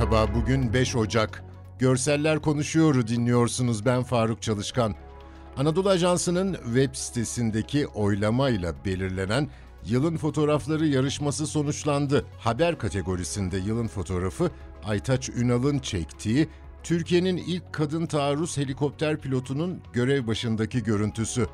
Merhaba, bugün 5 Ocak. Görseller Konuşuyor'u dinliyorsunuz. Ben Faruk Çalışkan. Anadolu Ajansı'nın web sitesindeki oylamayla belirlenen Yılın Fotoğrafları yarışması sonuçlandı. Haber kategorisinde yılın fotoğrafı Aytaç Ünal'ın çektiği Türkiye'nin ilk kadın taarruz helikopter pilotunun görev başındaki görüntüsü.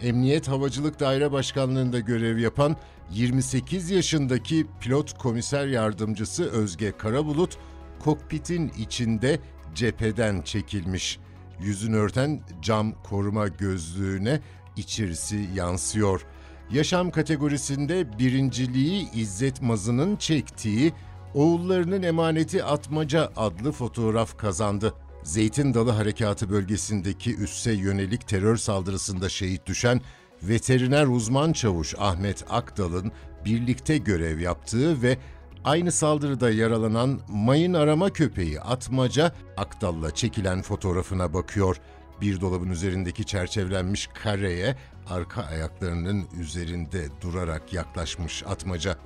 Emniyet Havacılık Daire Başkanlığı'nda görev yapan 28 yaşındaki pilot komiser yardımcısı Özge Karabulut, kokpitin içinde cepheden çekilmiş. Yüzünü örten cam koruma gözlüğüne içerisi yansıyor. Yaşam kategorisinde birinciliği İzzet Mazı'nın çektiği Oğullarının Emaneti Atmaca adlı fotoğraf kazandı. Zeytin Dalı Harekatı bölgesindeki üsse yönelik terör saldırısında şehit düşen veteriner uzman çavuş Ahmet Akdal'ın birlikte görev yaptığı ve aynı saldırıda yaralanan mayın arama köpeği Atmaca Akdal'la çekilen fotoğrafına bakıyor. Bir dolabın üzerindeki çerçevelenmiş kareye arka ayaklarının üzerinde durarak yaklaşmış Atmaca.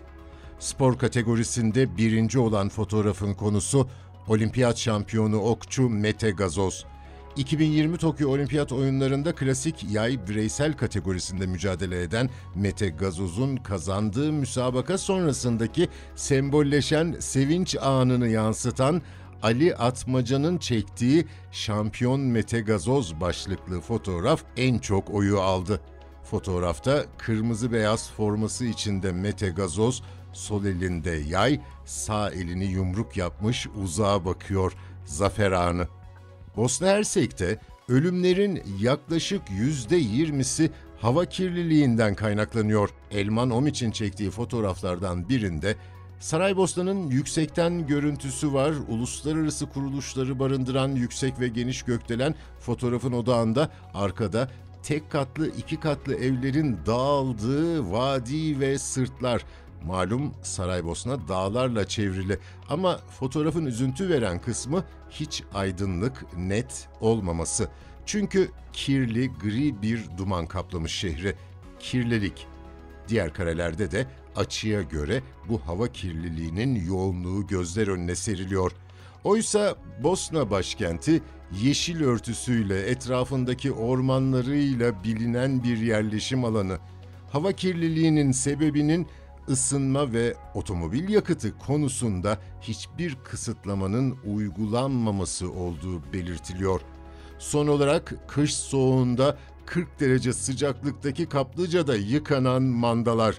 Spor kategorisinde birinci olan fotoğrafın konusu olimpiyat şampiyonu okçu Mete Gazoz. 2020 Tokyo Olimpiyat Oyunlarında klasik yay bireysel kategorisinde mücadele eden Mete Gazoz'un kazandığı müsabaka sonrasındaki sembolleşen sevinç anını yansıtan Ali Atmaca'nın çektiği Şampiyon Mete Gazoz başlıklı fotoğraf en çok oyu aldı. Fotoğrafta kırmızı beyaz forması içinde Mete Gazoz, sol elinde yay, sağ elini yumruk yapmış uzağa bakıyor. Zafer anı. Bosna Hersek'te ölümlerin yaklaşık yüzde yirmisi hava kirliliğinden kaynaklanıyor. Elman Omiç'in çektiği fotoğraflardan birinde Saraybosna'nın yüksekten görüntüsü var. Uluslararası kuruluşları barındıran yüksek ve geniş gökdelen fotoğrafın odağında arkada tek katlı iki katlı evlerin dağıldığı vadi ve sırtlar. Malum Saraybosna dağlarla çevrili ama fotoğrafın üzüntü veren kısmı hiç aydınlık, net olmaması. Çünkü kirli, gri bir duman kaplamış şehri. Kirlilik. Diğer karelerde de açıya göre bu hava kirliliğinin yoğunluğu gözler önüne seriliyor. Oysa Bosna başkenti yeşil örtüsüyle etrafındaki ormanlarıyla bilinen bir yerleşim alanı. Hava kirliliğinin sebebinin ısınma ve otomobil yakıtı konusunda hiçbir kısıtlamanın uygulanmaması olduğu belirtiliyor. Son olarak kış soğuğunda 40 derece sıcaklıktaki kaplıcada yıkanan mandalar.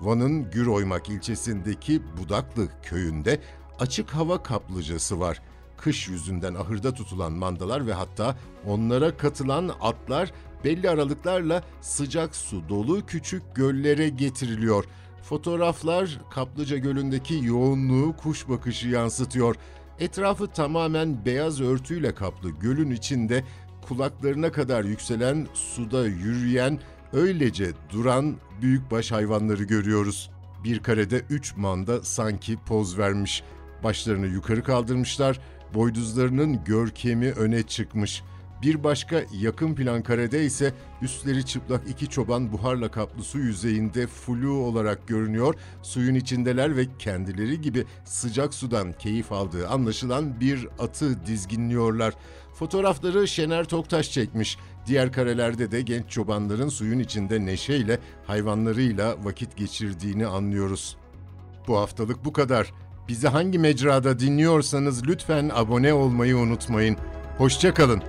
Van'ın Güroymak ilçesindeki Budaklı köyünde açık hava kaplıcası var. Kış yüzünden ahırda tutulan mandalar ve hatta onlara katılan atlar belli aralıklarla sıcak su dolu küçük göllere getiriliyor. Fotoğraflar Kaplıca Gölü'ndeki yoğunluğu kuş bakışı yansıtıyor. Etrafı tamamen beyaz örtüyle kaplı gölün içinde kulaklarına kadar yükselen suda yürüyen, öylece duran büyükbaş hayvanları görüyoruz. Bir karede üç manda sanki poz vermiş. Başlarını yukarı kaldırmışlar, boyduzlarının görkemi öne çıkmış. Bir başka yakın plan karede ise üstleri çıplak iki çoban buharla kaplı su yüzeyinde flu olarak görünüyor. Suyun içindeler ve kendileri gibi sıcak sudan keyif aldığı anlaşılan bir atı dizginliyorlar. Fotoğrafları Şener Toktaş çekmiş. Diğer karelerde de genç çobanların suyun içinde neşeyle hayvanlarıyla vakit geçirdiğini anlıyoruz. Bu haftalık bu kadar. Bizi hangi mecrada dinliyorsanız lütfen abone olmayı unutmayın. Hoşçakalın.